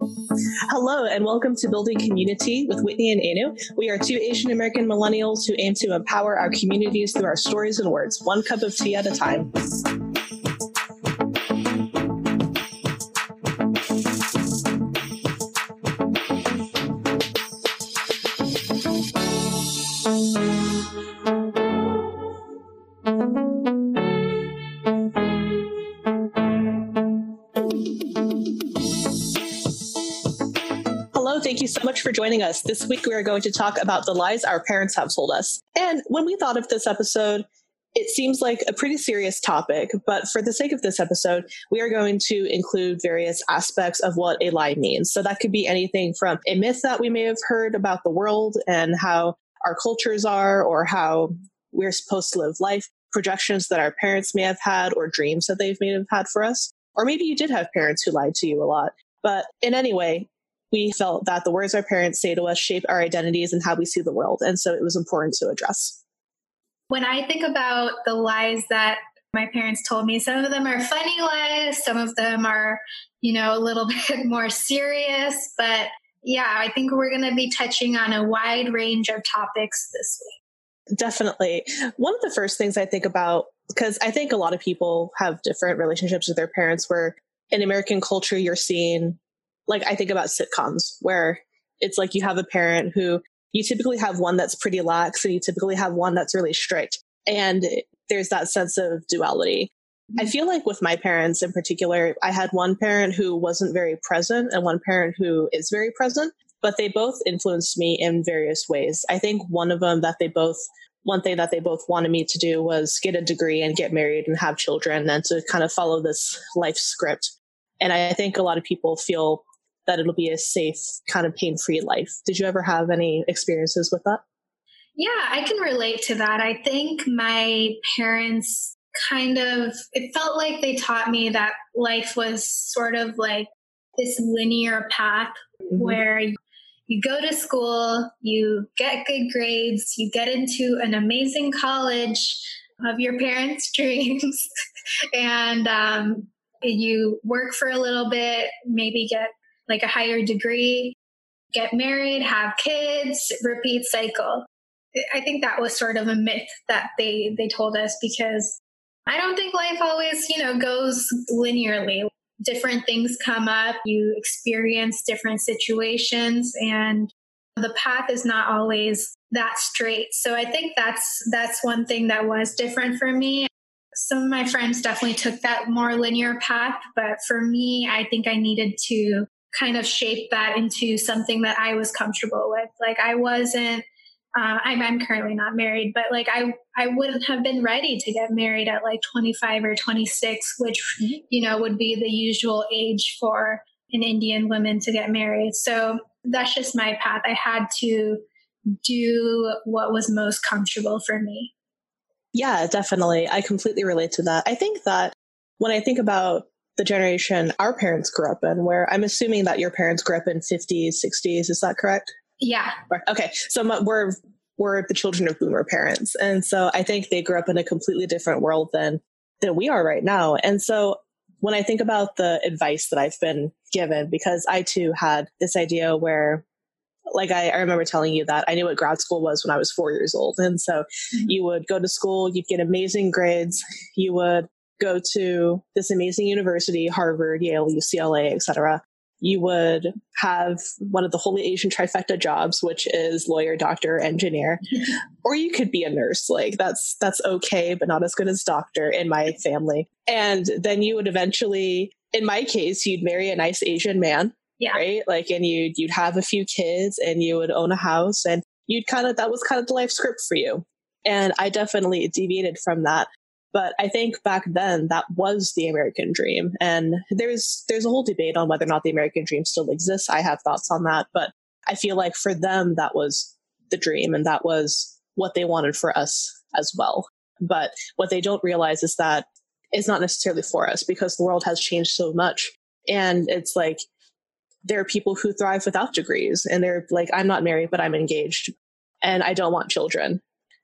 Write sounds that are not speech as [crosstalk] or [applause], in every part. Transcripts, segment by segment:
Hello, and welcome to Building Community with Whitney and Anu. We are two Asian American millennials who aim to empower our communities through our stories and words, one cup of tea at a time. Joining us. This week, we are going to talk about the lies our parents have told us. And when we thought of this episode, it seems like a pretty serious topic, but for the sake of this episode, we are going to include various aspects of what a lie means. So that could be anything from a myth that we may have heard about the world and how our cultures are or how we're supposed to live life, projections that our parents may have had or dreams that they may have had for us. Or maybe you did have parents who lied to you a lot. But in any way, we felt that the words our parents say to us shape our identities and how we see the world. And so it was important to address. When I think about the lies that my parents told me, some of them are funny lies, some of them are, you know, a little [laughs] bit more serious. But yeah, I think we're going to be touching on a wide range of topics this week. Definitely. One of the first things I think about, because I think a lot of people have different relationships with their parents, where in American culture, you're seeing like I think about sitcoms where it's like you have a parent who you typically have one that's pretty lax and you typically have one that's really strict. And there's that sense of duality. I mm-hmm. feel like with my parents in particular, I had one parent who wasn't very present and one parent who is very present, but they both influenced me in various ways. I think one of them that they both, one thing that they both wanted me to do was get a degree and get married and have children and to kind of follow this life script. And I think a lot of people feel that it'll be a safe, kind of pain free life. Did you ever have any experiences with that? Yeah, I can relate to that. I think my parents kind of, it felt like they taught me that life was sort of like this linear path mm-hmm. where you go to school, you get good grades, you get into an amazing college of your parents' [laughs] dreams, and um, you work for a little bit, maybe get like a higher degree, get married, have kids, repeat cycle. I think that was sort of a myth that they they told us because I don't think life always, you know, goes linearly. Different things come up, you experience different situations and the path is not always that straight. So I think that's that's one thing that was different for me. Some of my friends definitely took that more linear path, but for me, I think I needed to kind of shape that into something that I was comfortable with. Like I wasn't, uh, I'm, I'm currently not married, but like I, I wouldn't have been ready to get married at like 25 or 26, which, mm-hmm. you know, would be the usual age for an Indian woman to get married. So that's just my path. I had to do what was most comfortable for me. Yeah, definitely. I completely relate to that. I think that when I think about the generation our parents grew up in, where I'm assuming that your parents grew up in 50s, 60s. Is that correct? Yeah. Okay. So we're we're the children of boomer parents, and so I think they grew up in a completely different world than than we are right now. And so when I think about the advice that I've been given, because I too had this idea where like I, I, remember telling you that I knew what grad school was when I was four years old. And so mm-hmm. you would go to school, you'd get amazing grades, you would go to this amazing university, Harvard, Yale, UCLA, etc., you would have one of the holy Asian trifecta jobs, which is lawyer, doctor, engineer, [laughs] or you could be a nurse. Like that's that's okay, but not as good as doctor in my family. And then you would eventually, in my case, you'd marry a nice Asian man, yeah. right? Like, and you'd you'd have a few kids, and you would own a house, and you'd kind of that was kind of the life script for you. And I definitely deviated from that but I think back then that was the American dream. And there's there's a whole debate on whether or not the American dream still exists. I have thoughts on that, but I feel like for them that was the dream and that was what they wanted for us as well. But what they don't realize is that it's not necessarily for us because the world has changed so much. And it's like there are people who thrive without degrees and they're like, I'm not married, but I'm engaged and I don't want children.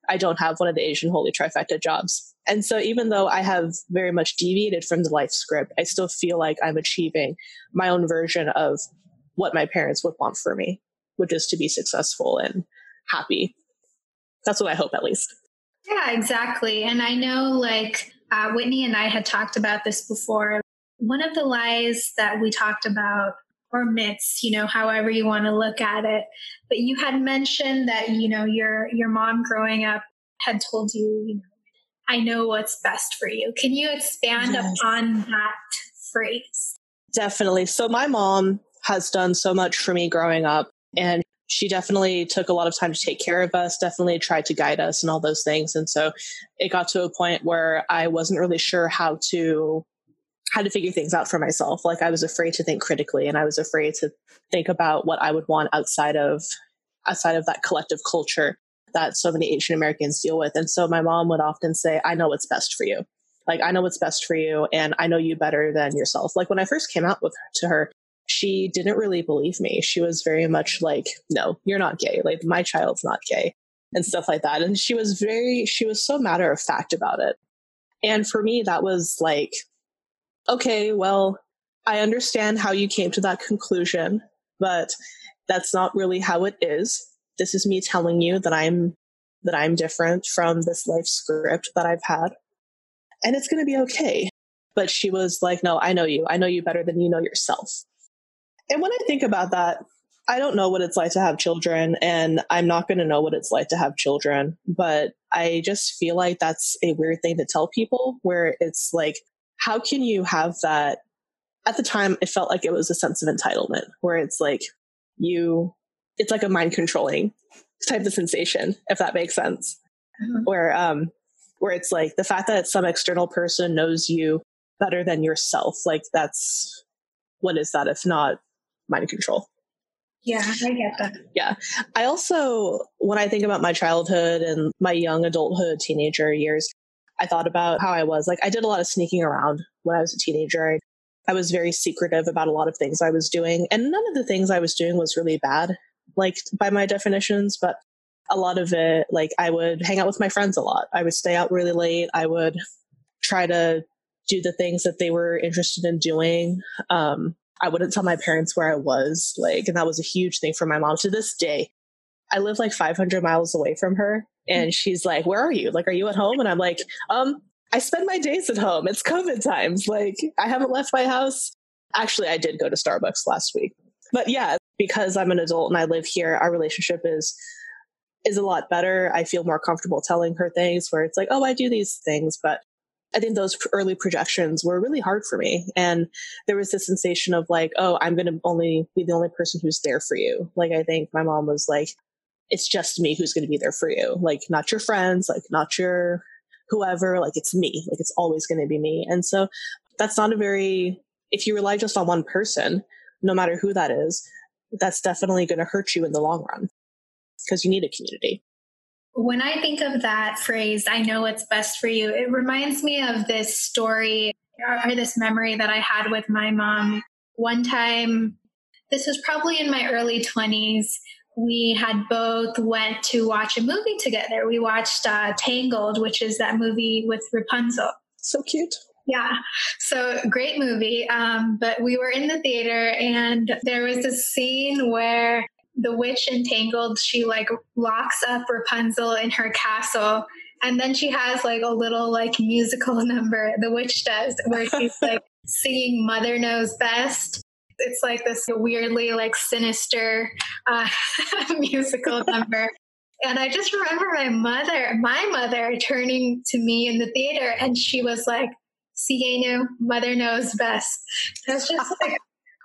I don't have one of the Asian holy trifecta jobs. And so even though I have very much deviated from the life script, I still feel like I'm achieving my own version of what my parents would want for me, which is to be successful and happy. That's what I hope, at least. Yeah, exactly. And I know, like, uh, Whitney and I had talked about this before. One of the lies that we talked about, or myths, you know, however you want to look at it, but you had mentioned that, you know, your your mom growing up had told you, you know, I know what's best for you. Can you expand yes. upon that phrase? Definitely. So my mom has done so much for me growing up and she definitely took a lot of time to take care of us, definitely tried to guide us and all those things. And so it got to a point where I wasn't really sure how to how to figure things out for myself. Like I was afraid to think critically and I was afraid to think about what I would want outside of outside of that collective culture that so many Asian Americans deal with. And so my mom would often say, I know what's best for you. Like, I know what's best for you and I know you better than yourself. Like when I first came out with her, to her, she didn't really believe me. She was very much like, no, you're not gay. Like my child's not gay and stuff like that. And she was very, she was so matter of fact about it. And for me, that was like, okay, well, I understand how you came to that conclusion, but that's not really how it is. This is me telling you that I'm that I'm different from this life script that I've had. And it's going to be okay. But she was like, "No, I know you. I know you better than you know yourself." And when I think about that, I don't know what it's like to have children, and I'm not going to know what it's like to have children. But I just feel like that's a weird thing to tell people where it's like, how can you have that? At the time, it felt like it was a sense of entitlement where it's like, you, it's like a mind controlling type of sensation, if that makes sense. Mm-hmm. Where, um, where it's like the fact that some external person knows you better than yourself, like that's, what is that if not mind control. Yeah, I get that. Yeah. I also, when I think about my childhood and my young adulthood, teenager years, I thought about how I was. Like, I did a lot of sneaking around when I was a teenager. I was very secretive about a lot of things I was doing. And none of the things I was doing was really bad, like by my definitions, but a lot of it, like, I would hang out with my friends a lot. I would stay out really late. I would try to do the things that they were interested in doing. Um, I wouldn't tell my parents where I was, like, and that was a huge thing for my mom to this day. I live like 500 miles away from her, and she's like, "Where are you? Like, are you at home?" And I'm like, "Um, I spend my days at home. It's COVID times. Like, I haven't left my house. Actually, I did go to Starbucks last week, but yeah, because I'm an adult and I live here, our relationship is is a lot better. I feel more comfortable telling her things where it's like, "Oh, I do these things," but I think those early projections were really hard for me. And there was this sensation of like, oh, I'm going to only be the only person who's there for you. Like, I think my mom was like, it's just me who's going to be there for you. Like, not your friends, like, not your whoever, like, it's me. Like, it's always going to be me. And so that's not a very, if you rely just on one person, no matter who that is, that's definitely going to hurt you in the long run because you need a community. When I think of that phrase, I know what's best for you, it reminds me of this story or this memory that I had with my mom. One time, this was probably in my early 20s, we had both went to watch a movie together. We watched uh, Tangled, which is that movie with Rapunzel. So cute. Yeah. So great movie. Um, but we were in the theater and there was a scene where the witch entangled, she like locks up Rapunzel in her castle. And then she has like a little like musical [laughs] number, the witch does, where she's like singing Mother Knows Best. It's like this weirdly like sinister uh, [laughs] musical [laughs] number. And I just remember my mother, my mother turning to me in the theater and she was like, Sienu, mother knows best. I was just [laughs] like,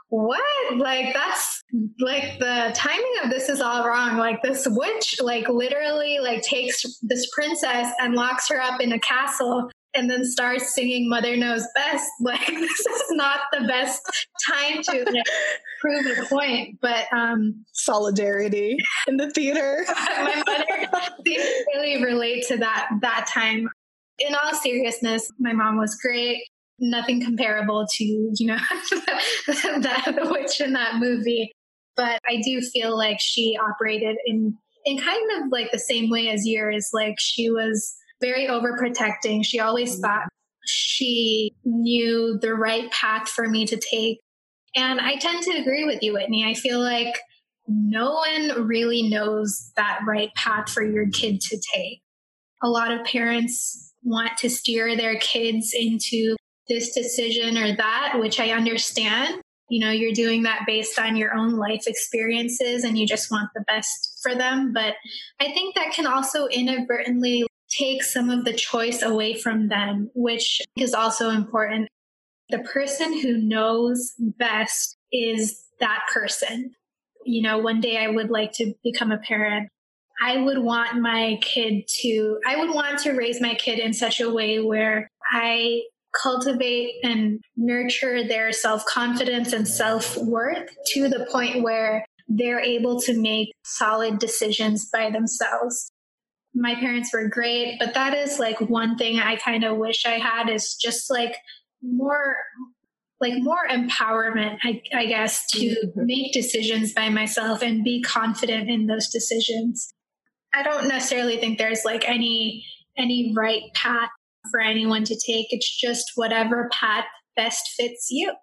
what? Like that's like the timing of this is all wrong. Like this witch, like literally, like takes this princess and locks her up in a castle and then starts singing Mother Knows Best. [laughs] Like this is not the best time to like, [laughs] prove a point. But um solidarity in the theater. [laughs] my mother didn't really relate to that that time. In all seriousness, my mom was great nothing comparable to you know the, the witch in that movie but i do feel like she operated in in kind of like the same way as yours like she was very overprotecting she always mm-hmm. thought she knew the right path for me to take And I tend to agree with you, Whitney. I feel like no one really knows that right path for your kid to take. A lot of parents want to steer their kids into this decision or that, which I understand. You know, you're doing that based on your own life experiences and you just want the best for them. But I think that can also inadvertently take some of the choice away from them, which is also important. The person who knows best is that person. You know, one day I would like to become a parent. I would want my kid to, I would want to raise my kid in such a way where I cultivate and nurture their self confidence and self worth to the point where they're able to make solid decisions by themselves. My parents were great, but that is like one thing I kind of wish I had is just like more like more empowerment I, I guess to mm-hmm. make decisions by myself and be confident in those decisions i don't necessarily think there's like any any right path for anyone to take. It's just whatever path best fits you.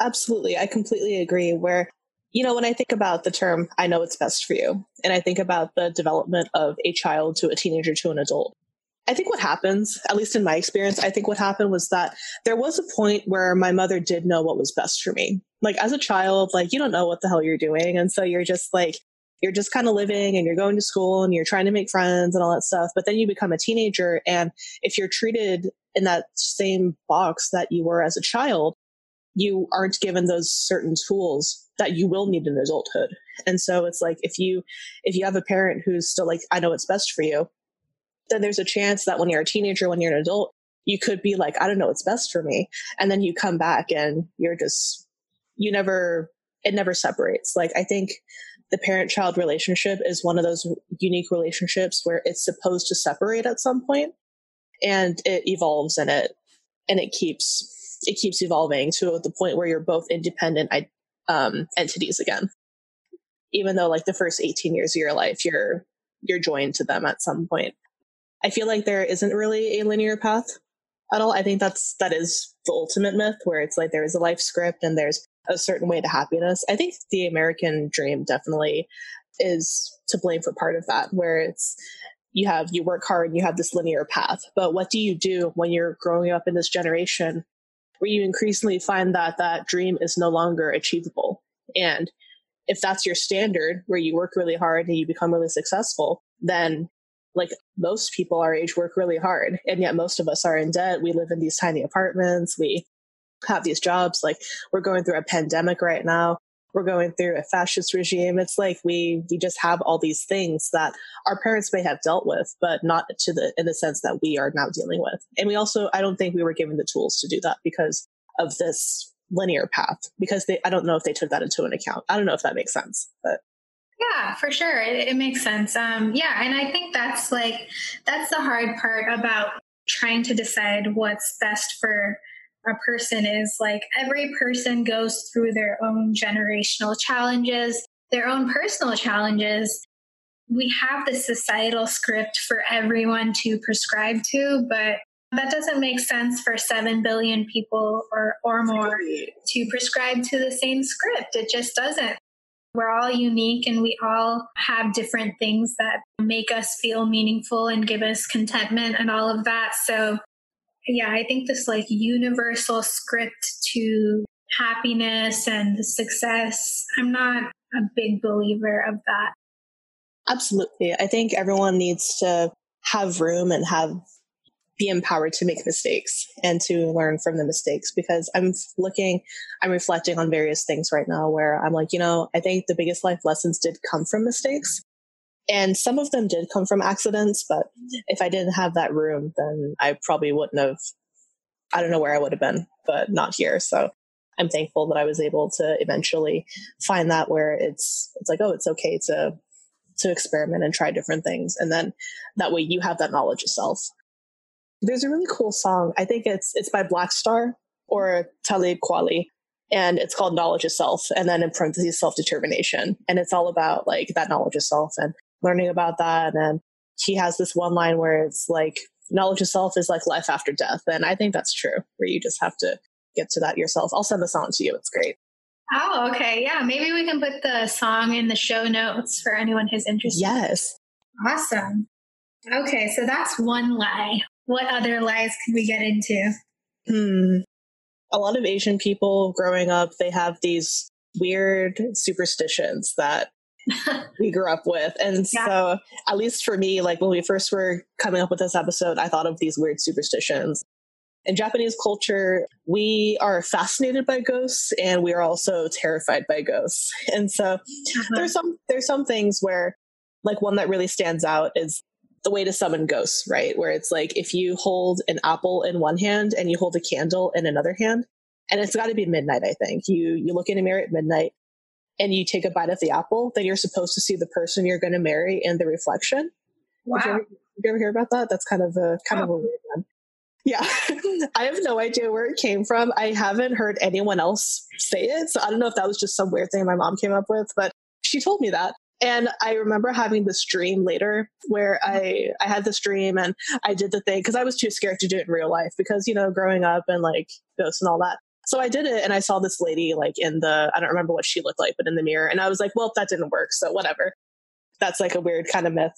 Absolutely. I completely agree. Where, you know, when I think about the term, I know it's best for you, and I think about the development of a child to a teenager to an adult, I think what happens, at least in my experience, I think what happened was that there was a point where my mother did know what was best for me. Like as a child, like you don't know what the hell you're doing. And so you're just like, you're just kind of living and you're going to school and you're trying to make friends and all that stuff. But then you become a teenager. And if you're treated in that same box that you were as a child, you aren't given those certain tools that you will need in adulthood. And so it's like if you if you have a parent who's still like, I know what's best for you, then there's a chance that when you're a teenager, when you're an adult, you could be like, I don't know what's best for me. And then you come back and you're just you never it never separates. Like I think the parent child relationship is one of those unique relationships where it's supposed to separate at some point and it evolves and it and it keeps it keeps evolving to the point where you're both independent um, entities again even though like the first 18 years of your life you're you're joined to them at some point i feel like there isn't really a linear path at all i think that's that is the ultimate myth where it's like there is a life script and there's a certain way to happiness. I think the American dream definitely is to blame for part of that, where it's you have you work hard and you have this linear path. But what do you do when you're growing up in this generation where you increasingly find that that dream is no longer achievable? And if that's your standard, where you work really hard and you become really successful, then like most people our age work really hard and yet most of us are in debt we live in these tiny apartments we have these jobs. Like we're going through a pandemic right now. We're going through a fascist regime. It's like we we just have all these things that our parents may have dealt with, but not to the in the sense that we are now dealing with. And we also I don't think we were given the tools to do that because of this linear path. Because they I don't know if they took that into an account. I don't know if that makes sense, but yeah, for sure. It, it makes sense. Um, yeah, and I think that's like that's the hard part about trying to decide what's best for a person is like every person goes through their own generational challenges, their own personal challenges. We have the societal script for everyone to prescribe to, but that doesn't make sense for 7 billion people or, or more to prescribe to the same script. It just doesn't. We're all unique and we all have different things that make us feel meaningful and give us contentment and all of that. So yeah, I think this like universal script to happiness and success, I'm not a big believer of that. Absolutely. I think everyone needs to have room and have be empowered to make mistakes and to learn from the mistakes because I'm looking, I'm reflecting on various things right now where I'm like, you know, I think the biggest life lessons did come from mistakes. And some of them did come from accidents, but if I didn't have that room, then I probably wouldn't have, I don't know where I would have been, but not here. So I'm thankful that I was able to eventually find that where it's, it's like, oh, it's okay to, to experiment and try different things. And then that way you have that knowledge yourself. There's a really cool song. I think it's, it's by Black Star or Talib Kweli and it's called knowledge of self and then in parentheses self-determination and it's all about like that knowledge of self and learning about that. And he has this one line where it's like, knowledge of self is like life after death. And I think that's true, where you just have to get to that yourself. I'll send this on to you. It's great. Oh, okay. Yeah, maybe we can put the song in the show notes for anyone who's interested. Yes. Awesome. Okay, so that's one lie. What other lies can we get into? Hmm. A lot of Asian people growing up, they have these weird superstitions that we grew up with. And yeah. so, at least for me, like when we first were coming up with this episode, I thought of these weird superstitions. In Japanese culture, we are fascinated by ghosts and we are also terrified by ghosts. [laughs] And so uh-huh. there's some there's some things where like one that really stands out is the way to summon ghosts, right? Where it's like if you hold an apple in one hand and you hold a candle in another hand, and it's got to be midnight, I think. You you look in a mirror at midnight and you take a bite of the apple, then you're supposed to see the person you're going to marry in the reflection. Wow. Did you, ever, did you ever hear about that? That's kind of a kind oh. of a weird one. Yeah, [laughs] I have no idea where it came from. I haven't heard anyone else say it, so I don't know if that was just some weird thing my mom came up with, but she told me that. And I remember having this dream later where I I had this dream and I did the thing because I was too scared to do it in real life because you know growing up and like ghosts and all that. So I did it and I saw this lady like in the, I don't remember what she looked like, but in the mirror. And I was like, well, that didn't work. So whatever. That's like a weird kind of myth,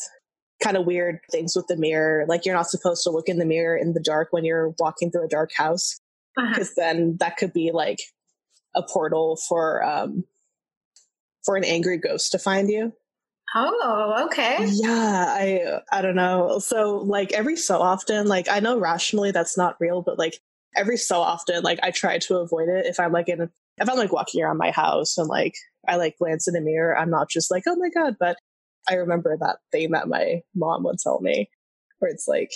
kind of weird things with the mirror. Like you're not supposed to look in the mirror in the dark when you're walking through a dark house because uh-huh. then that could be like a portal for, um, for an angry ghost to find you. Oh, okay. Yeah, I I don't know. So like every so often, like I know rationally that's not real, but like every so often, like I try to avoid it. If I'm like in, if I'm like walking around my house and like I like glance in the mirror, I'm not just like, oh my god. But I remember that thing that my mom would tell me, where it's like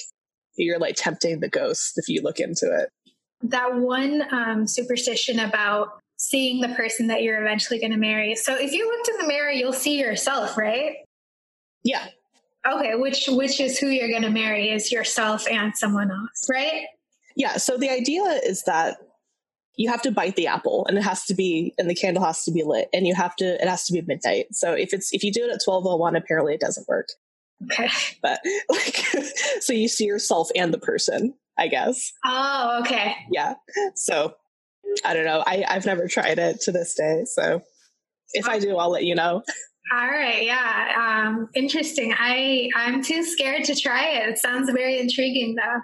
you're like tempting the ghost if you look into it. That one um, superstition about seeing the person that you're eventually going to marry. So if you looked in the mirror, you'll see yourself, right? Yeah. Okay, which which is who you're going to marry is yourself and someone else, right? Yeah. So the idea is that you have to bite the apple and it has to be and the candle has to be lit and you have to it has to be midnight. So if it's if you do it at 1201 apparently it doesn't work. Okay. But [laughs] like so you see yourself and the person i guess. Oh okay. Yeah so i don't know. I i've never tried it to this day so if i do i'll let you know. All right yeah um interesting. I i'm too scared to try it. It sounds very intriguing though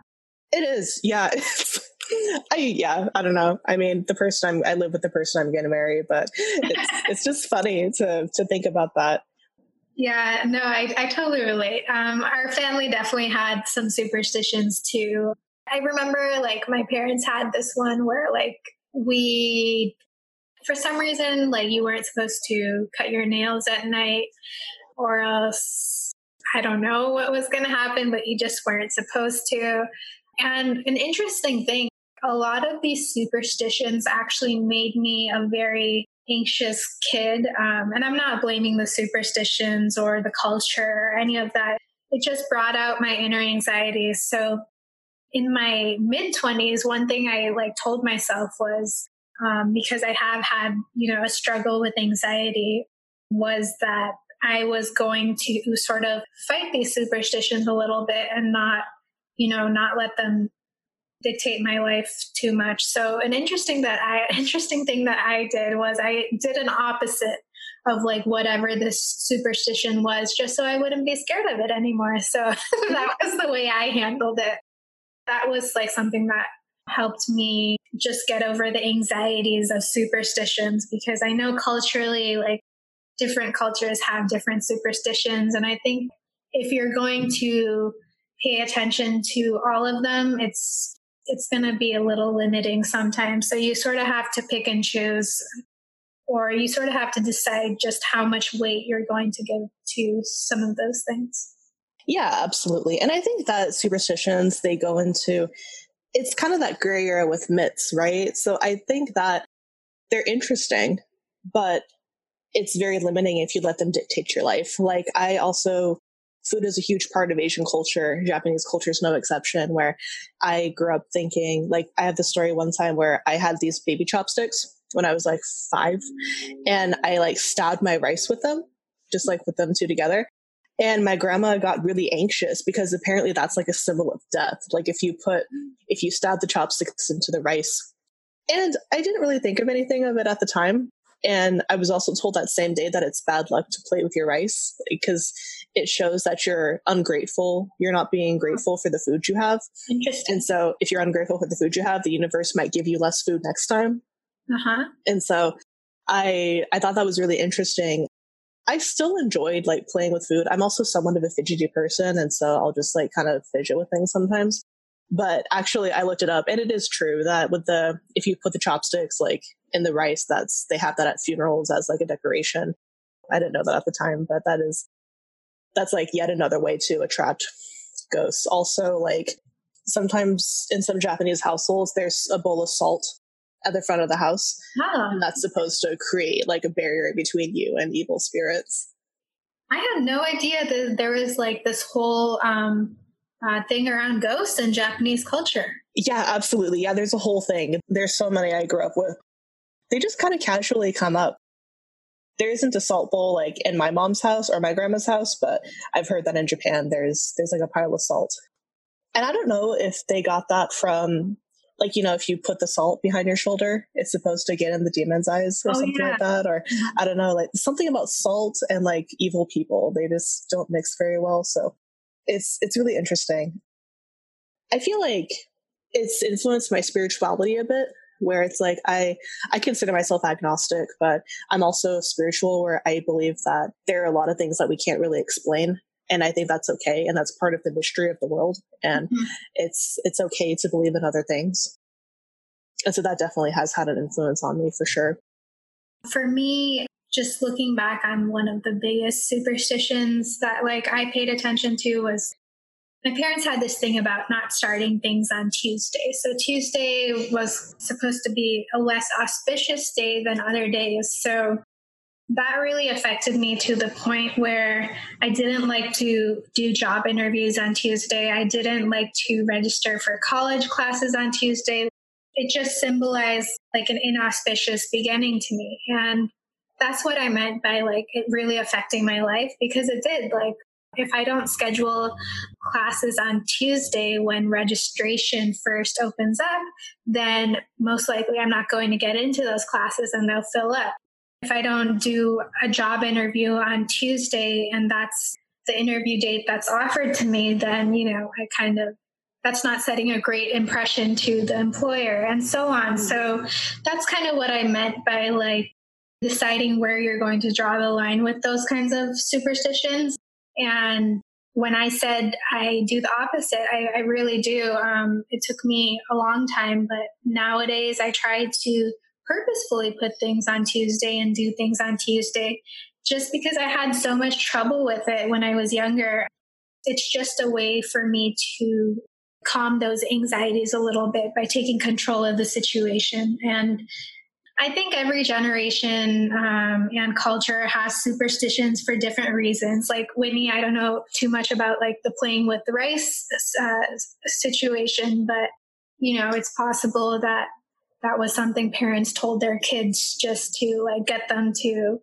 it is, yeah. [laughs] I yeah, I don't know. I mean, the person I'm I live with the person I'm going to marry, but it's [laughs] it's just funny to to think about that. Yeah, no, I, I totally relate. Um, our family definitely had some superstitions too. I remember like my parents had this one where like we, for some reason, like you weren't supposed to cut your nails at night or else I don't know what was going to happen, but you just weren't supposed to. And an interesting thing, a lot of these superstitions actually made me a very anxious kid. Um, and I'm not blaming the superstitions or the culture or any of that. It just brought out my inner anxieties. So in my mid 20s, one thing I like told myself was um, because I have had, you know, a struggle with anxiety was that I was going to sort of fight these superstitions a little bit and not you know, not let them dictate my life too much. So an interesting that I [laughs] interesting thing that I did was I did an opposite of like whatever this superstition was just so I wouldn't be scared of it anymore. So [laughs] that mm-hmm. was the way I handled it. That was like something that helped me just get over the anxieties of superstitions because I know culturally like different cultures have different superstitions and I think if you're going to pay attention to all of them, it's it's going to be a little limiting sometimes. So you sort of have to pick and choose, or you sort of have to decide just how much weight you're going to give to some of those things. Yeah, absolutely. And I think that superstitions, they go into, it's kind of that gray area with myths, right? So I think that they're interesting, but it's very limiting if you let them dictate your life. Like I also food is a huge part of Asian culture. Japanese culture is no exception. Where I grew up thinking, like, I had the story one time where I had these baby chopsticks when I was like five, and I like stabbed my rice with them, just like with them two together. And my grandma got really anxious because apparently that's like a symbol of death. Like if you put, if you stab the chopsticks into the rice. And I didn't really think of anything of it at the time. And I was also told that same day that it's bad luck to play with your rice because it shows that you're ungrateful. You're not being grateful for the food you have. Interesting. And so if you're ungrateful for the food you have, the universe might give you less food next time. Uh-huh. And so I I thought that was really interesting. I still enjoyed like playing with food. I'm also somewhat of a fidgety person, and so I'll just like kind of fidget with things sometimes. But actually, I looked it up, and it is true that with the if you put the chopsticks like in the rice, that's they have that at funerals as like a decoration. I didn't know that at the time, but that is that's like yet another way to attract ghosts. Also, like sometimes in some Japanese households, there's a bowl of salt at the front of the house, Oh, and that's supposed to create like a barrier between you and evil spirits. I had no idea that there was like this whole um, uh, thing around ghosts and Japanese culture. Yeah, absolutely. Yeah, there's a whole thing. There's so many I grew up with. They just kind of casually come up. There isn't a salt bowl like in my mom's house or my grandma's house, but I've heard that in Japan there's there's like a pile of salt. And I don't know if they got that from like you know if you put the salt behind your shoulder, it's supposed to get in the demon's eyes or Oh, something yeah. like that or I don't know, like something about salt and like evil people. They just don't mix very well. So it's it's really interesting. I feel like it's influenced my spirituality a bit, where it's like I I consider myself agnostic, but I'm also spiritual where I believe that there are a lot of things that we can't really explain. And I think that's okay. And that's part of the mystery of the world. And Mhm. it's it's okay to believe in other things. And so that definitely has had an influence on me for sure. For me, just looking back on one of the biggest superstitions that like I paid attention to was my parents had this thing about not starting things on Tuesday. So Tuesday was supposed to be a less auspicious day than other days. So that really affected me to the point where I didn't like to do job interviews on Tuesday. I didn't like to register for college classes on Tuesday. It just symbolized like an inauspicious beginning to me. And that's what I meant by like it really affecting my life because it did. Like, if I don't schedule classes on Tuesday when registration first opens up, then most likely I'm not going to get into those classes and they'll fill up. If I don't do a job interview on Tuesday and that's the interview date that's offered to me, then, you know, I kind of, that's not setting a great impression to the employer and so on. So that's kind of what I meant by like deciding where you're going to draw the line with those kinds of superstitions. And when I said I do the opposite, I, I really do. Um, it took me a long time, but nowadays I try to purposefully put things on Tuesday and do things on Tuesday just because I had so much trouble with it when I was younger. It's just a way for me to calm those anxieties a little bit by taking control of the situation. And I think every generation um, and culture has superstitions for different reasons. Like Whitney, I don't know too much about like the playing with the rice uh, situation, but you know, it's possible that that was something parents told their kids just to like get them to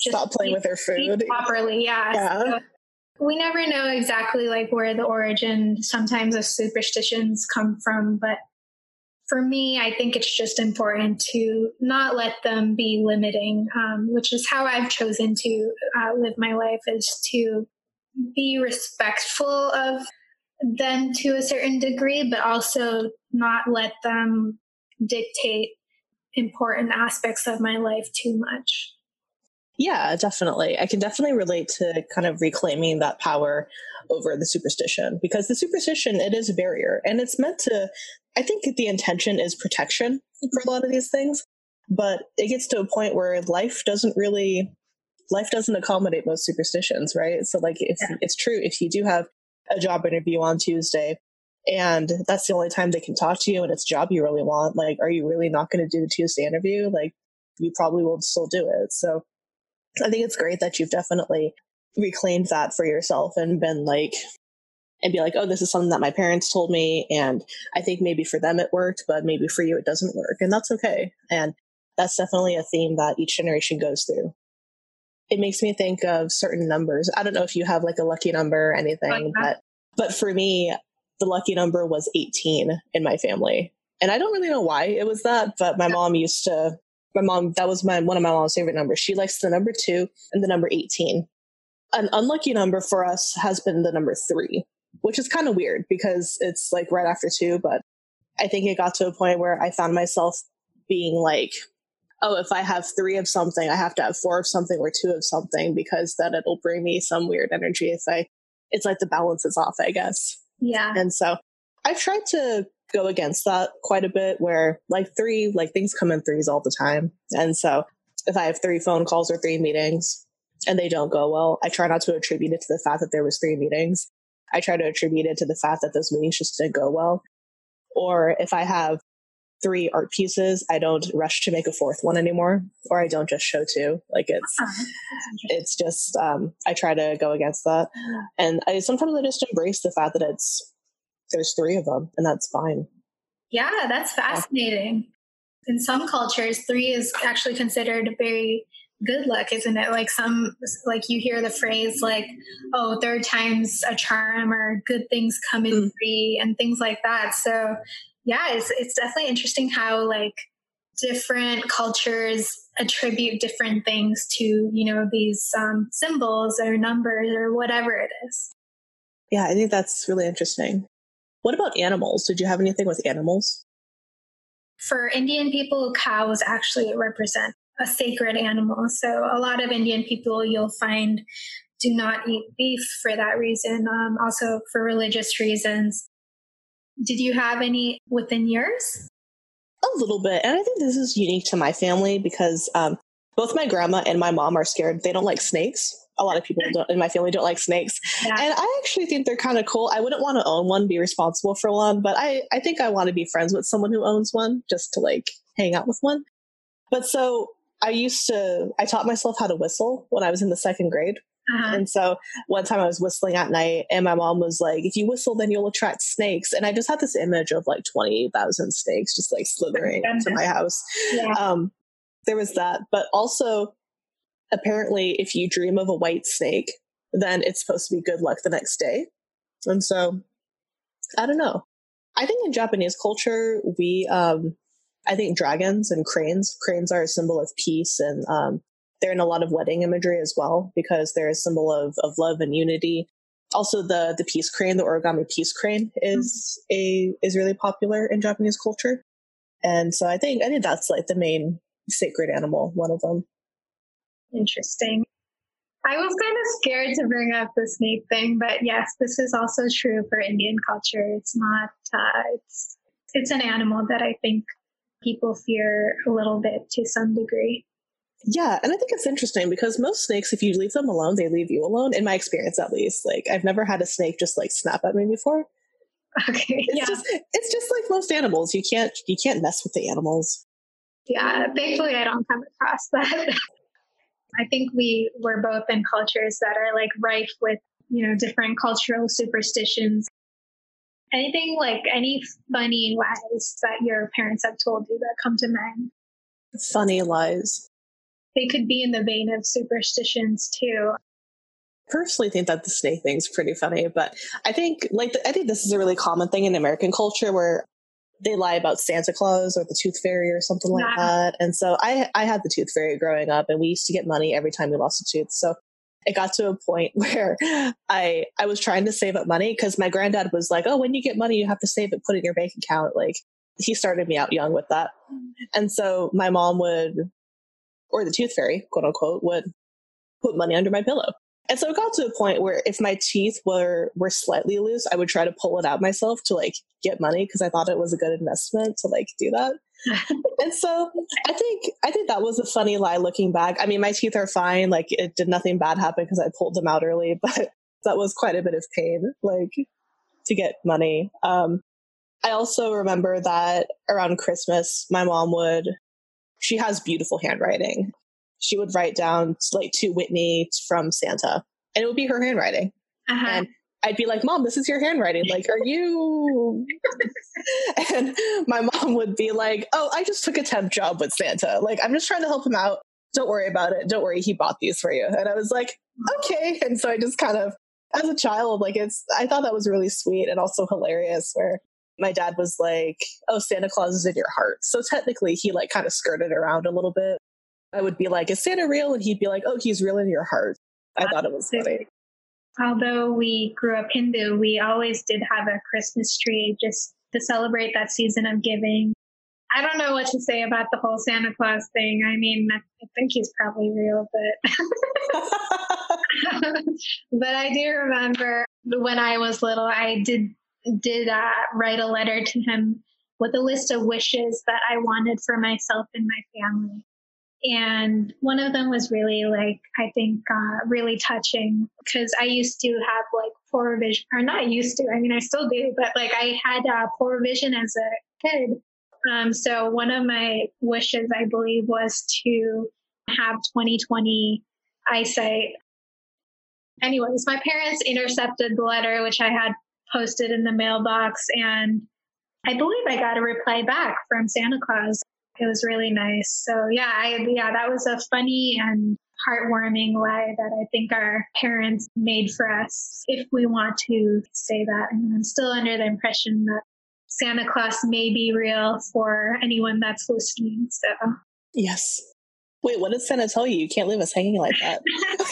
just Stop playing eat- with their food. properly. Yeah. Yeah. So we never know exactly like where the origin sometimes of superstitions come from, but for me, I think it's just important to not let them be limiting, um, which is how I've chosen to uh, live my life is to be respectful of them to a certain degree, but also not let them dictate important aspects of my life too much. Yeah, definitely. I can definitely relate to kind of reclaiming that power over the superstition because the superstition it is a barrier and it's meant to I think the intention is protection for a lot of these things, but it gets to a point where life doesn't really life doesn't accommodate most superstitions, right? So like if Yeah. it's true if you do have a job interview on Tuesday and that's the only time they can talk to you and it's a job you really want, like are you really not going to do the Tuesday interview? Like you probably won't still do it. So I think it's great that you've definitely reclaimed that for yourself and been like, and be like, oh, this is something that my parents told me. And I think maybe for them it worked, but maybe for you it doesn't work. And that's okay. And that's definitely a theme that each generation goes through. It makes me think of certain numbers. I don't know if you have like a lucky number or anything, but, but for me, the lucky number was 18 in my family. And I don't really know why it was that, but my mom used to my mom, that was my one of my mom's favorite numbers. She likes the number two and the number 18. An unlucky number for us has been the number three, which is kind of weird because it's like right after two, but I think it got to a point where I found myself being like, oh, if I have three of something, I have to have four of something or two of something because then it'll bring me some weird energy if I, it's like the balance is off, I guess. Yeah. And so I've tried to go against that quite a bit where like three, like things come in threes all the time. And so if I have three phone calls or three meetings and they don't go well, I try not to attribute it to the fact that there was three meetings. I try to attribute it to the fact that those meetings just didn't go well. Or if I have three art pieces, I don't rush to make a fourth one anymore, or I don't just show two. Like it's, uh-huh. it's just um, I try to go against that, and I sometimes I just embrace the fact that it's there's three of them, and that's fine. Yeah, that's fascinating. In some cultures, three is actually considered very good luck, isn't it? Like some, like you hear the phrase like, "Oh, third time's a charm," or "good things come in mm. three," and things like that. So, yeah, it's it's definitely interesting how like different cultures attribute different things to you know these um, symbols or numbers or whatever it is. Yeah, I think that's really interesting. What about animals? Did you have anything with animals? For Indian people, cows actually represent a sacred animal. So a lot of Indian people you'll find do not eat beef for that reason, um, also for religious reasons. Did you have any within yours? A little bit. And I think this is unique to my family because um, both my grandma and my mom are scared. They don't like snakes a lot of people in my family don't like snakes. Yeah. And I actually think they're kind of cool. I wouldn't want to own one, be responsible for one, but I, I think I want to be friends with someone who owns one just to like hang out with one. But so I used to, I taught myself how to whistle when I was in the second grade. Uh-huh. And so one time I was whistling at night, and my mom was like, If you whistle, then you'll attract snakes. And I just had this image of like 20,000 snakes just like slithering to my house. Yeah. Um, there was that. But also, apparently if you dream of a white snake, then it's supposed to be good luck the next day. And so I don't know. I think in Japanese culture, we, um, I think dragons and cranes, cranes are a symbol of peace and, um, they're in a lot of wedding imagery as well because they're a symbol of, of love and unity. Also, the the peace crane, the origami peace crane, is a is really popular in Japanese culture, and so I think I think that's like the main sacred animal, one of them. Interesting. I was kind of scared to bring up the snake thing, but yes, this is also true for Indian culture. It's not, uh, it's, it's an animal that I think people fear a little bit to some degree. Yeah, and I think it's interesting because most snakes, if you leave them alone, they leave you alone. In my experience, at least, like I've never had a snake just like snap at me before. Okay, it's yeah. just it's just like most animals. You can't you can't mess with the animals. Yeah, thankfully I don't come across that. [laughs] I think we were both in cultures that are like rife with, you know, different cultural superstitions. Anything like any funny lies that your parents have told you that come to mind? Funny lies. They could be in the vein of superstitions too. Personally, think that the snake thing's pretty funny, but I think like I think this is a really common thing in American culture where they lie about Santa Claus or the Tooth Fairy or something like yeah. that. And so I I had the Tooth Fairy growing up, and we used to get money every time we lost a tooth. So it got to a point [laughs] where I I was trying to save up money because my granddad was like, "Oh, when you get money, you have to save it, put it in your bank account." Like he started me out young with that, and so my mom would, or the Tooth Fairy, quote unquote, would put money under my pillow. And so it got to a point where if my teeth were were slightly loose, I would try to pull it out myself to like get money because I thought it was a good investment to like do that. [laughs] and so I think I think that was a funny lie looking back. I mean, my teeth are fine. Like it did nothing bad happen because I pulled them out early, [laughs] but that was quite a bit of pain, like to get money. Um, I also remember that around Christmas, my mom would. She has beautiful handwriting, she would write down like to Whitney from Santa, and it would be her handwriting. Uh-huh. And I'd be like, Mom, this is your handwriting. Like, are you? [laughs] and my mom would be like, Oh, I just took a temp job with Santa. Like, I'm just trying to help him out. Don't worry about it. Don't worry. He bought these for you. And I was like, Okay. And so I just kind of, as a child, like, it's, I thought that was really sweet and also hilarious where my dad was like, "Oh, Santa Claus is in your heart." So technically, he like kind of skirted around a little bit. I would be like, "Is Santa real?" And he'd be like, "Oh, he's real in your heart." I thought it was funny. Although we grew up Hindu, we always did have a Christmas tree just to celebrate that season of giving. I don't know what to say about the whole Santa Claus thing. I mean, I think he's probably real, but [laughs] [laughs] but I do remember when I was little, I did did uh, write a letter to him with a list of wishes that I wanted for myself and my family. And one of them was really like, I think, uh, really touching because I used to have like poor vision, or not used to, I mean, I still do, but like I had uh, poor vision as a kid. Um, so one of my wishes, I believe, was to have 2020 eyesight. Anyways, my parents intercepted the letter, which I had posted in the mailbox, and I believe I got a reply back from Santa Claus. It was really nice. So yeah, I, yeah, that was a funny and heartwarming lie that I think our parents made for us, if we want to say that. And I'm still under the impression that Santa Claus may be real for anyone that's listening. So yes. Wait, what did Santa tell you? You can't leave us hanging like that.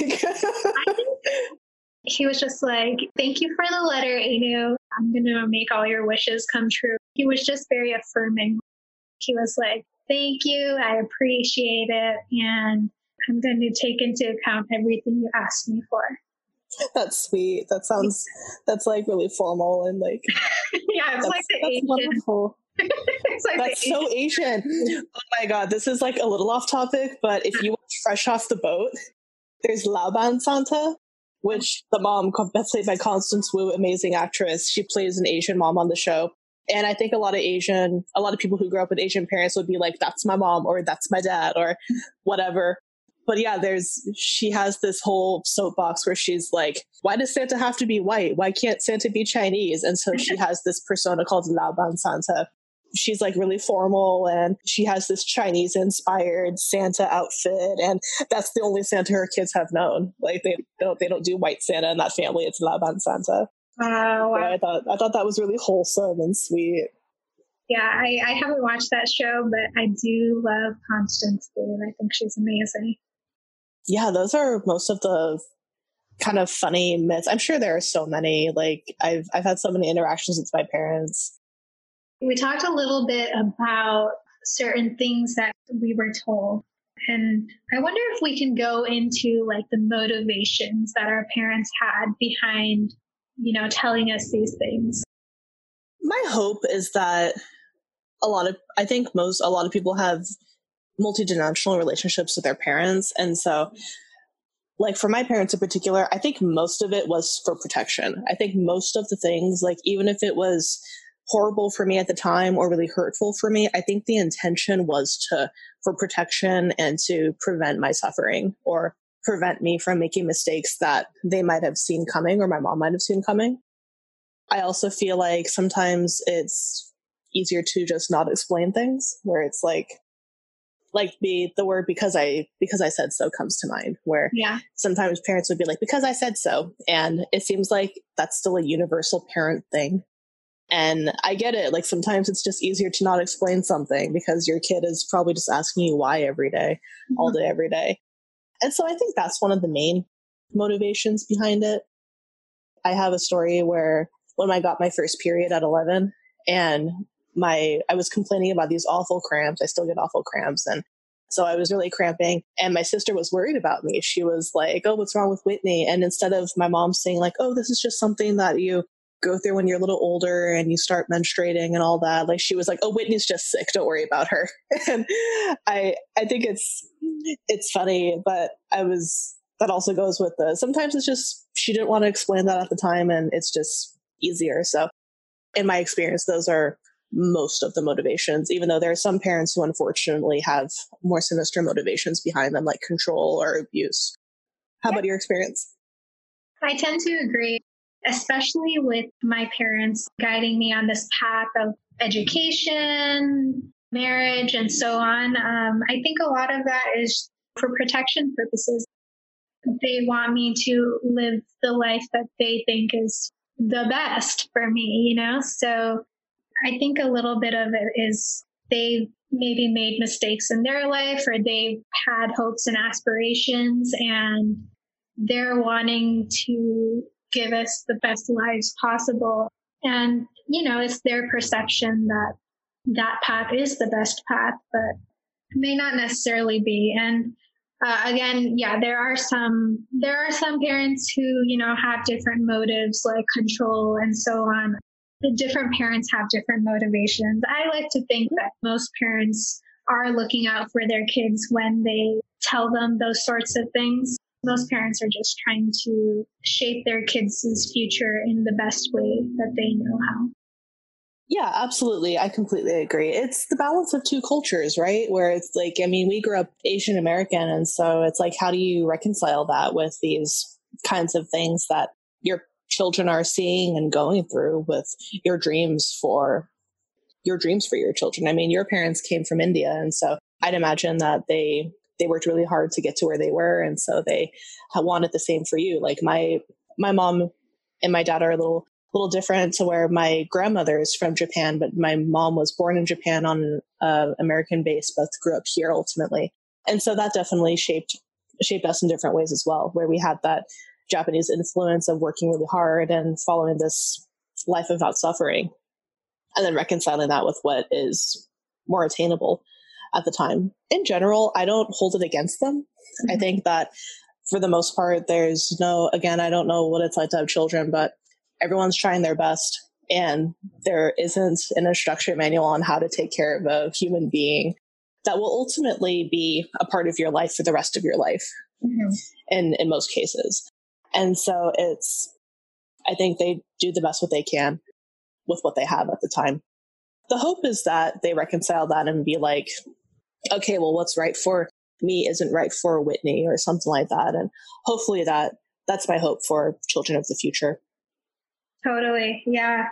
[laughs] [laughs] he was just like, Thank you for the letter, Anu. I'm going to make all your wishes come true. He was just very affirming. He was like, Thank you. I appreciate it. And I'm going to take into account everything you asked me for. [laughs] That's sweet. That sounds, that's like really formal and like. [laughs] yeah, [laughs] it's like the that's Asian. Wonderful. like that's so Asian. Oh my God. This is like a little off topic, but if you watch Fresh Off the Boat, there's Laoban Santa, which the mom, played by Constance Wu, amazing actress. She plays an Asian mom on the show. And I think a lot of Asian, a lot of people who grew up with Asian parents would be like, that's my mom or that's my dad or [laughs] whatever. But yeah, there's, she has this whole soapbox where she's like, why does Santa have to be white? Why can't Santa be Chinese? And so she [laughs] has this persona called Laoban Santa. She's like really formal and she has this Chinese inspired Santa outfit. And that's the only Santa her kids have known. Like they don't, they don't do white Santa in that family. It's Laoban Santa. Wow. I thought I thought that was really wholesome and sweet. Yeah, I, I haven't watched that show, but I do love Constance Wu. I think she's amazing. Yeah, those are most of the kind of funny myths. I'm sure there are so many. Like I've I've had so many interactions with my parents. We talked a little bit about certain things that we were told. And I wonder if we can go into like the motivations that our parents had behind you know, telling us these things. My hope is that a lot of, I think most, a lot of people have multi-dimensional relationships with their parents. And so, like for my parents in particular, I think most of it was for protection. I think most of the things, like even if it was horrible for me at the time or really hurtful for me, I think the intention was to, for protection and to prevent my suffering or prevent me from making mistakes that they might have seen coming or my mom might have seen coming. I also feel like sometimes it's easier to just not explain things where it's like like the the word because I because I said so comes to mind where yeah. sometimes parents would be like because I said so and it seems like that's still a universal parent thing. And I get it. Like sometimes it's just easier to not explain something because your kid is probably just asking you why every day, mm-hmm. all day, every day. And so I think that's one of the main motivations behind it. I have a story where when I got my first period at 11 and my, I was complaining about these awful cramps. I still get awful cramps. And so I was really cramping and my sister was worried about me. She was like, Oh, what's wrong with Whitney? And instead of my mom saying like, Oh, this is just something that you go through when you're a little older and you start menstruating and all that, like she was like, Oh, Whitney's just sick. Don't worry about her. [laughs] and I, I think it's, it's funny, but I was, that also goes with the, sometimes it's just, she didn't want to explain that at the time and it's just easier. So in my experience, those are most of the motivations, even though there are some parents who unfortunately have more sinister motivations behind them, like control or abuse. How yeah. about your experience? I tend to agree, especially with my parents guiding me on this path of education, marriage and so on. Um, I think a lot of that is for protection purposes. They want me to live the life that they think is the best for me, you know? So I think a little bit of it is they maybe made mistakes in their life or they've had hopes and aspirations and they're wanting to give us the best lives possible. And, you know, it's their perception that that path is the best path, but may not necessarily be. And uh, again, yeah, there are some there are some parents who you know have different motives like control and so on. The different parents have different motivations. I like to think that most parents are looking out for their kids when they tell them those sorts of things. Most parents are just trying to shape their kids' future in the best way that they know how. Yeah, absolutely. I completely agree. It's the balance of two cultures, right? Where it's like, I mean, we grew up Asian American. And so it's like, how do you reconcile that with these kinds of things that your children are seeing and going through with your dreams for your dreams for your children? I mean, your parents came from India. And so I'd imagine that they, they worked really hard to get to where they were. And so they wanted the same for you. Like my, my mom and my dad are a little little different to where my grandmother is from Japan, but my mom was born in Japan on uh, American base, but grew up here ultimately. And so that definitely shaped shaped us in different ways as well, where we had that Japanese influence of working really hard and following this life without suffering, and then reconciling that with what is more attainable at the time. In general, I don't hold it against them. Mm-hmm. I think that for the most part, there's no, again, I don't know what it's like to have children, but everyone's trying their best and there isn't an instruction manual on how to take care of a human being that will ultimately be a part of your life for the rest of your life mm-hmm. in, in most cases. And so it's, I think they do the best what they can with what they have at the time. The hope is that they reconcile that and be like, okay, well, what's right for me isn't right for Whitney or something like that. And hopefully that that's my hope for children of the future. Totally. Yeah.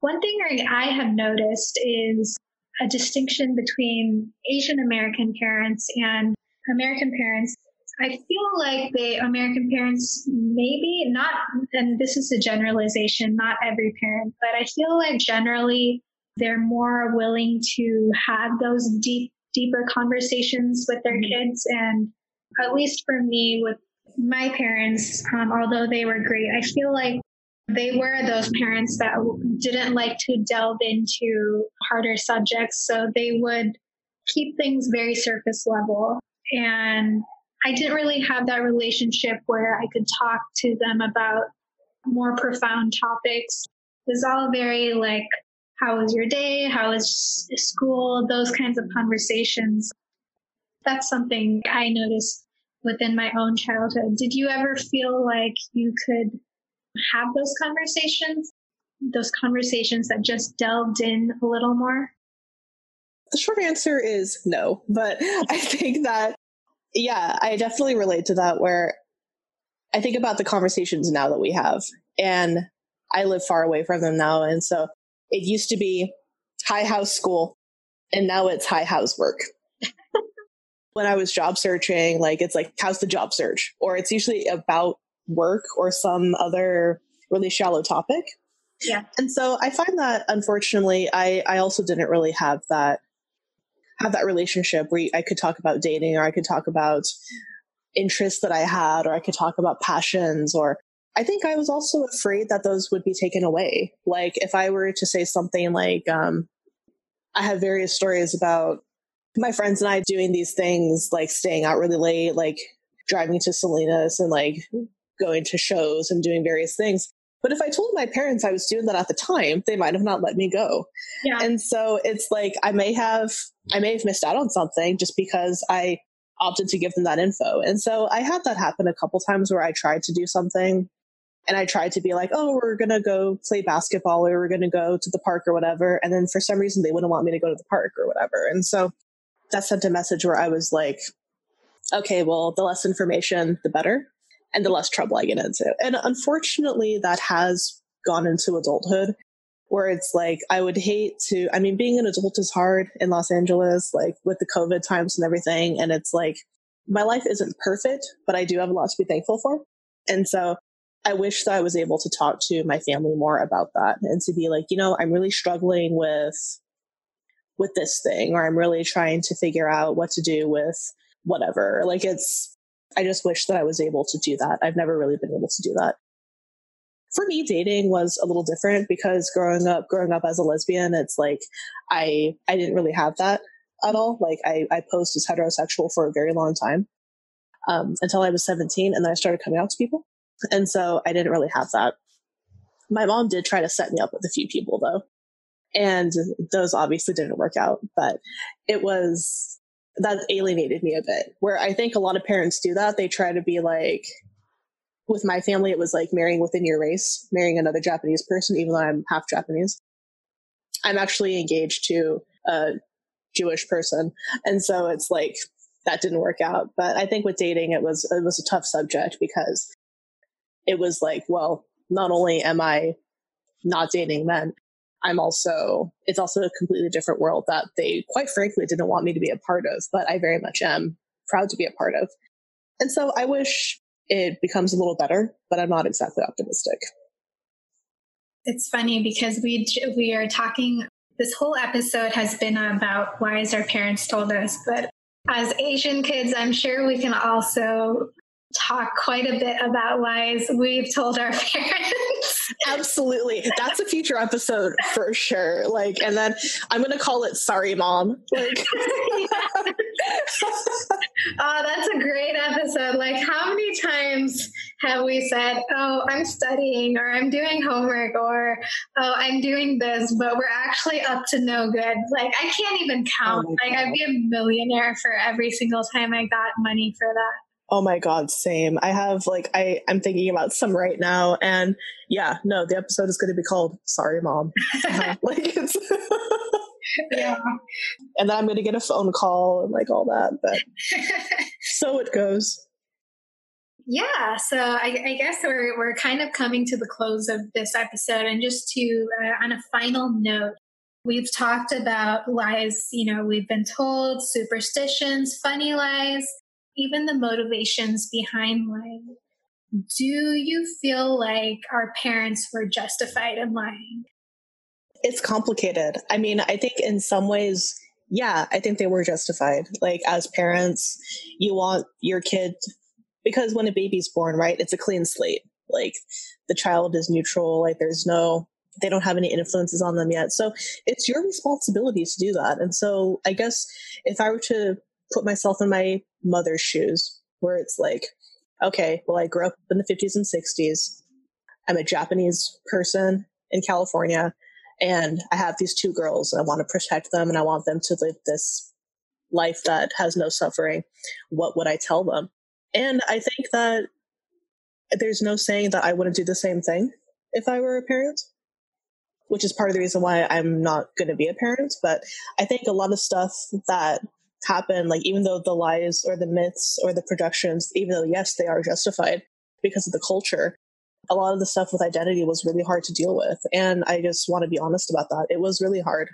One thing I have noticed is a distinction between Asian American parents and American parents. I feel like the American parents maybe not, and this is a generalization, not every parent, but I feel like generally they're more willing to have those deep, deeper conversations with their mm-hmm. kids. And at least for me, with my parents, um, although they were great, I feel like they were those parents that didn't like to delve into harder subjects. So they would keep things very surface level. And I didn't really have that relationship where I could talk to them about more profound topics. It was all very like, how was your day? How was school? Those kinds of conversations. That's something I noticed within my own childhood. Did you ever feel like you could have those conversations, those conversations that just delved in a little more? The short answer is no, but [laughs] I think that, yeah, I definitely relate to that where I think about the conversations now that we have, and I live far away from them now. And so it used to be high house school, and now it's high house work. [laughs] when I was job searching, like it's like, how's the job search? Or it's usually about work or some other really shallow topic. Yeah. And so I find that unfortunately I I also didn't really have that have that relationship where I could talk about dating or I could talk about interests that I had or I could talk about passions or I think I was also afraid that those would be taken away. Like if I were to say something like um I have various stories about my friends and I doing these things like staying out really late, like driving to Salinas and like going to shows and doing various things. But if I told my parents I was doing that at the time, they might have not let me go. Yeah. And so it's like I may have I may have missed out on something just because I opted to give them that info. And so I had that happen a couple times where I tried to do something and I tried to be like, oh, we're going to go play basketball or we're going to go to the park or whatever. And then for some reason, they wouldn't want me to go to the park or whatever. And so that sent a message where I was like, okay, well, the less information, the better and the less trouble I get into. And unfortunately, that has gone into adulthood where it's like, I would hate to, I mean, being an adult is hard in Los Angeles, like with the COVID times and everything. And it's like, my life isn't perfect, but I do have a lot to be thankful for. And so I wish that I was able to talk to my family more about that and to be like, you know, I'm really struggling with with this thing or I'm really trying to figure out what to do with whatever. Like it's I just wish that I was able to do that. I've never really been able to do that. For me, dating was a little different because growing up, growing up as a lesbian, it's like I I didn't really have that at all. Like I, I posed as heterosexual for a very long time um, until I was 17, and then I started coming out to people, and so I didn't really have that. My mom did try to set me up with a few people though, and those obviously didn't work out. But it was that alienated me a bit. Where I think a lot of parents do that. They try to be like, with my family, it was like marrying within your race, marrying another Japanese person, even though I'm half Japanese. I'm actually engaged to a Jewish person. And so it's like that didn't work out. But I think with dating it was it was a tough subject because it was like, well, not only am I not dating men, I'm also it's also a completely different world that they quite frankly didn't want me to be a part of, but I very much am proud to be a part of. And so I wish it becomes a little better, but I'm not exactly optimistic. It's funny because we we are talking this whole episode has been about why is our parents told us, but as Asian kids, I'm sure we can also talk quite a bit about lies we've told our [laughs] parents. Absolutely. That's a future episode for sure. Like, and then I'm going to call it Sorry Mom. Like, [laughs] oh, that's a great episode. Like, how many times have we said, Oh, I'm studying or I'm doing homework or Oh, I'm doing this, but we're actually up to no good? Like, I can't even count. Oh like, I'd be a millionaire for every single time I got money for that. Oh my god, same. I have like I I'm thinking about some right now, and yeah, no, the episode is going to be called "Sorry, Mom." Uh, [laughs] like it's yeah, [laughs] and then I'm going to get a phone call and like all that, but [laughs] so it goes. Yeah, so I, I, guess we're we're kind of coming to the close of this episode, and just to uh, on a final note, we've talked about lies. You know, we've been told superstitions, funny lies even the motivations behind lying. Do you feel like our parents were justified in lying? It's complicated. I mean, I think in some ways, yeah, I think they were justified. Like, as parents, you want your kid, because when a baby's born, right, it's a clean slate. Like, the child is neutral. Like, there's no, they don't have any influences on them yet. So it's your responsibility to do that. And so I guess if I were to put myself in my mother's shoes, where it's like, okay, well, I grew up in the 50s and 60s. I'm a Japanese person in California, and I have these two girls, and I want to protect them, and I want them to live this life that has no suffering. What would I tell them? And I think that there's no saying that I wouldn't do the same thing if I were a parent, which is part of the reason why I'm not going to be a parent. But I think a lot of stuff that happen like even though the lies or the myths or the productions even though yes they are justified because of the culture a lot of the stuff with identity was really hard to deal with. And i just want to be honest about that. It was really hard.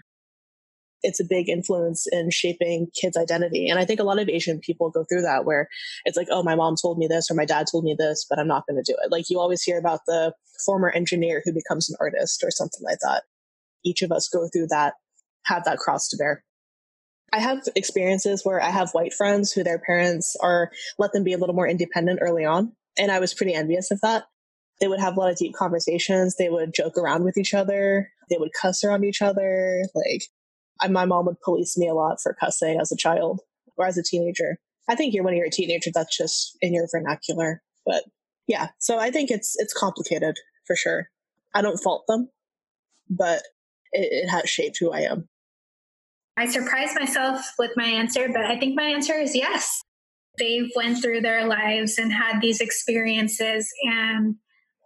It's a big influence in shaping kids identity. And i think a lot of asian people go through that where it's like oh my mom told me this or my dad told me this but i'm not going to do it. Like you always hear about the former engineer who becomes an artist or something like that. Each of us go through that have that cross to bear I have experiences where I have white friends who their parents are let them be a little more independent early on. And I was pretty envious of that. They would have a lot of deep conversations. They would joke around with each other. They would cuss around each other. Like my mom would police me a lot for cussing as a child or as a teenager. I think you're when you're a teenager, that's just in your vernacular. But yeah, so I think it's it's complicated for sure. I don't fault them, but it, it has shaped who I am. I surprised myself with my answer, but I think my answer is yes. They've went through their lives and had these experiences and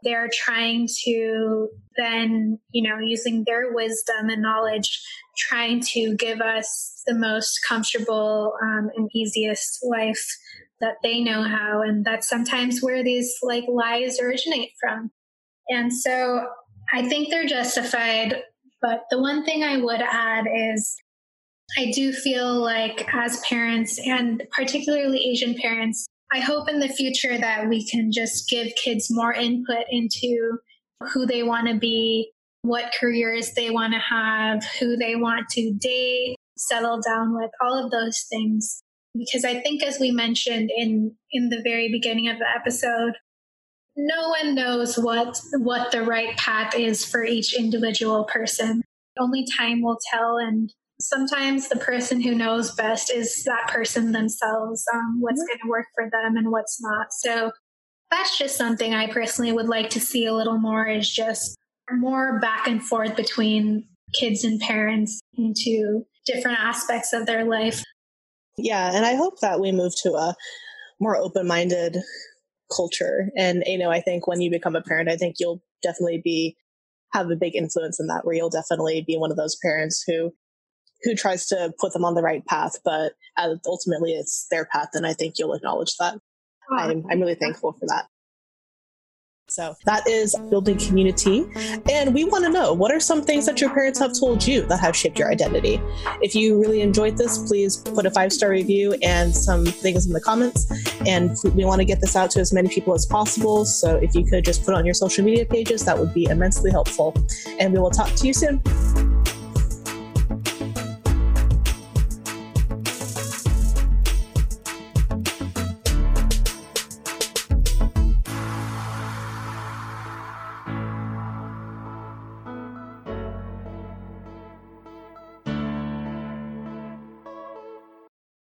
they're trying to then, you know, using their wisdom and knowledge, trying to give us the most comfortable um, and easiest life that they know how. And that's sometimes where these like lies originate from. And so I think they're justified. But the one thing I would add is I do feel like as parents and particularly Asian parents, I hope in the future that we can just give kids more input into who they want to be, what careers they want to have, who they want to date, settle down with, all of those things. Because I think as we mentioned in in the very beginning of the episode, no one knows what what the right path is for each individual person. Only time will tell and sometimes the person who knows best is that person themselves um, what's mm-hmm. going to work for them and what's not. So that's just something i personally would like to see a little more is just more back and forth between kids and parents into different aspects of their life. Yeah and i hope that we move to a more open-minded culture. And you know i think when you become a parent i think you'll definitely be have a big influence in that where you'll definitely be one of those parents who who tries to put them on the right path, but ultimately it's their path, and I think you'll acknowledge that. I'm, I'm really thankful for that. So that is building community. And we want to know what are some things that your parents have told you that have shaped your identity? If you really enjoyed this, please put a five star review and some things in the comments. And we want to get this out to as many people as possible. So if you could just put on your social media pages, that would be immensely helpful. And we will talk to you soon.